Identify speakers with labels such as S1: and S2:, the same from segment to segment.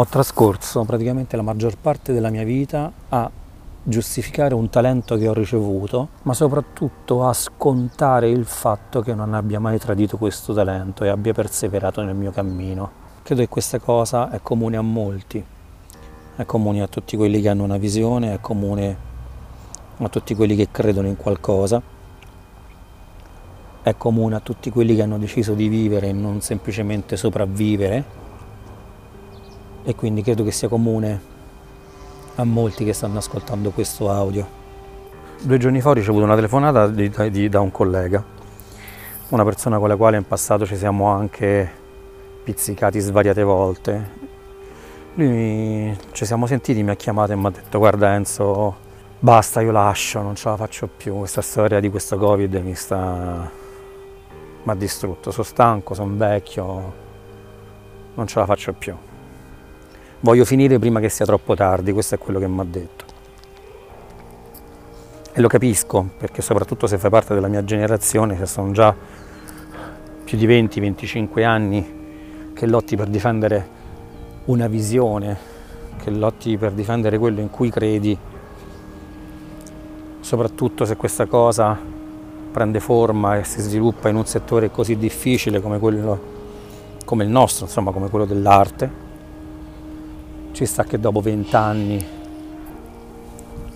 S1: Ho trascorso praticamente la maggior parte della mia vita a giustificare un talento che ho ricevuto, ma soprattutto a scontare il fatto che non abbia mai tradito questo talento e abbia perseverato nel mio cammino. Credo che questa cosa è comune a molti, è comune a tutti quelli che hanno una visione, è comune a tutti quelli che credono in qualcosa, è comune a tutti quelli che hanno deciso di vivere e non semplicemente sopravvivere e quindi credo che sia comune a molti che stanno ascoltando questo audio. Due giorni fa ho ricevuto una telefonata di, di, da un collega, una persona con la quale in passato ci siamo anche pizzicati svariate volte. Lui ci siamo sentiti, mi ha chiamato e mi ha detto guarda Enzo, basta, io lascio, non ce la faccio più, questa storia di questo Covid mi sta... mi ha distrutto, sono stanco, sono vecchio, non ce la faccio più voglio finire prima che sia troppo tardi, questo è quello che mi ha detto. E lo capisco, perché soprattutto se fai parte della mia generazione, se sono già più di 20-25 anni che lotti per difendere una visione, che lotti per difendere quello in cui credi, soprattutto se questa cosa prende forma e si sviluppa in un settore così difficile come, quello, come il nostro, insomma come quello dell'arte, ci sta che dopo vent'anni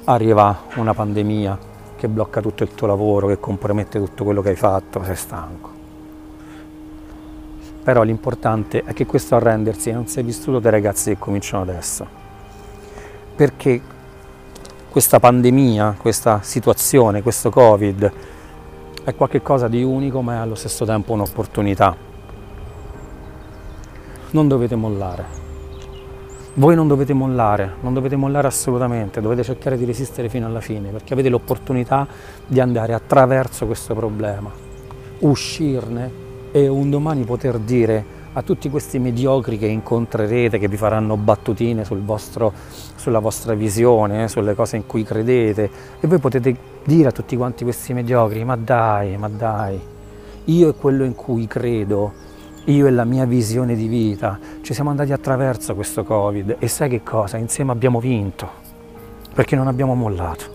S1: arriva una pandemia che blocca tutto il tuo lavoro, che compromette tutto quello che hai fatto, sei stanco. Però l'importante è che questo arrendersi non sia vissuto dai ragazzi che cominciano adesso. Perché questa pandemia, questa situazione, questo Covid è qualcosa di unico ma è allo stesso tempo un'opportunità. Non dovete mollare. Voi non dovete mollare, non dovete mollare assolutamente, dovete cercare di resistere fino alla fine perché avete l'opportunità di andare attraverso questo problema, uscirne e un domani poter dire a tutti questi mediocri che incontrerete, che vi faranno battutine sul vostro, sulla vostra visione, sulle cose in cui credete, e voi potete dire a tutti quanti questi mediocri, ma dai, ma dai, io è quello in cui credo, io e la mia visione di vita, ci siamo andati attraverso questo Covid e sai che cosa? Insieme abbiamo vinto, perché non abbiamo mollato.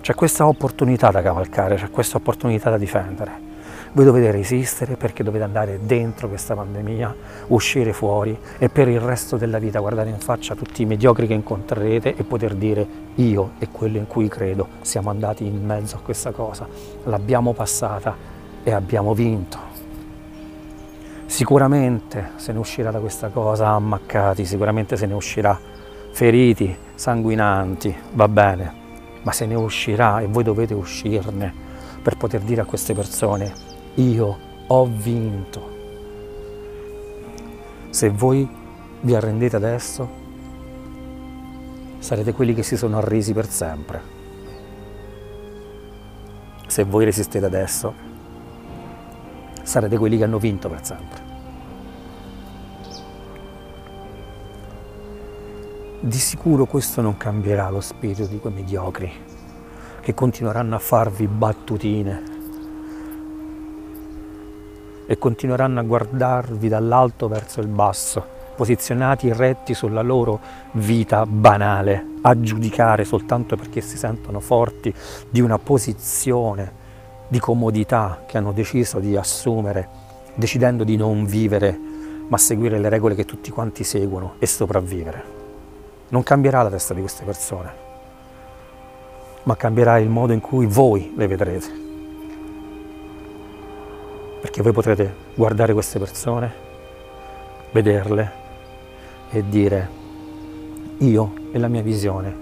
S1: C'è questa opportunità da cavalcare, c'è questa opportunità da difendere. Voi dovete resistere perché dovete andare dentro questa pandemia, uscire fuori e per il resto della vita guardare in faccia tutti i mediocri che incontrerete e poter dire io e quello in cui credo siamo andati in mezzo a questa cosa, l'abbiamo passata e abbiamo vinto. Sicuramente se ne uscirà da questa cosa ammaccati, sicuramente se ne uscirà feriti, sanguinanti, va bene, ma se ne uscirà e voi dovete uscirne per poter dire a queste persone io ho vinto. Se voi vi arrendete adesso, sarete quelli che si sono arresi per sempre. Se voi resistete adesso, sarete quelli che hanno vinto per sempre. Di sicuro questo non cambierà lo spirito di quei mediocri che continueranno a farvi battutine e continueranno a guardarvi dall'alto verso il basso, posizionati retti sulla loro vita banale, a giudicare soltanto perché si sentono forti di una posizione di comodità che hanno deciso di assumere, decidendo di non vivere, ma seguire le regole che tutti quanti seguono e sopravvivere non cambierà la testa di queste persone, ma cambierà il modo in cui voi le vedrete. Perché voi potrete guardare queste persone, vederle e dire io e la mia visione,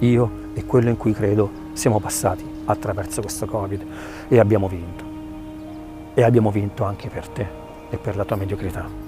S1: io e quello in cui credo siamo passati attraverso questo Covid e abbiamo vinto. E abbiamo vinto anche per te e per la tua mediocrità.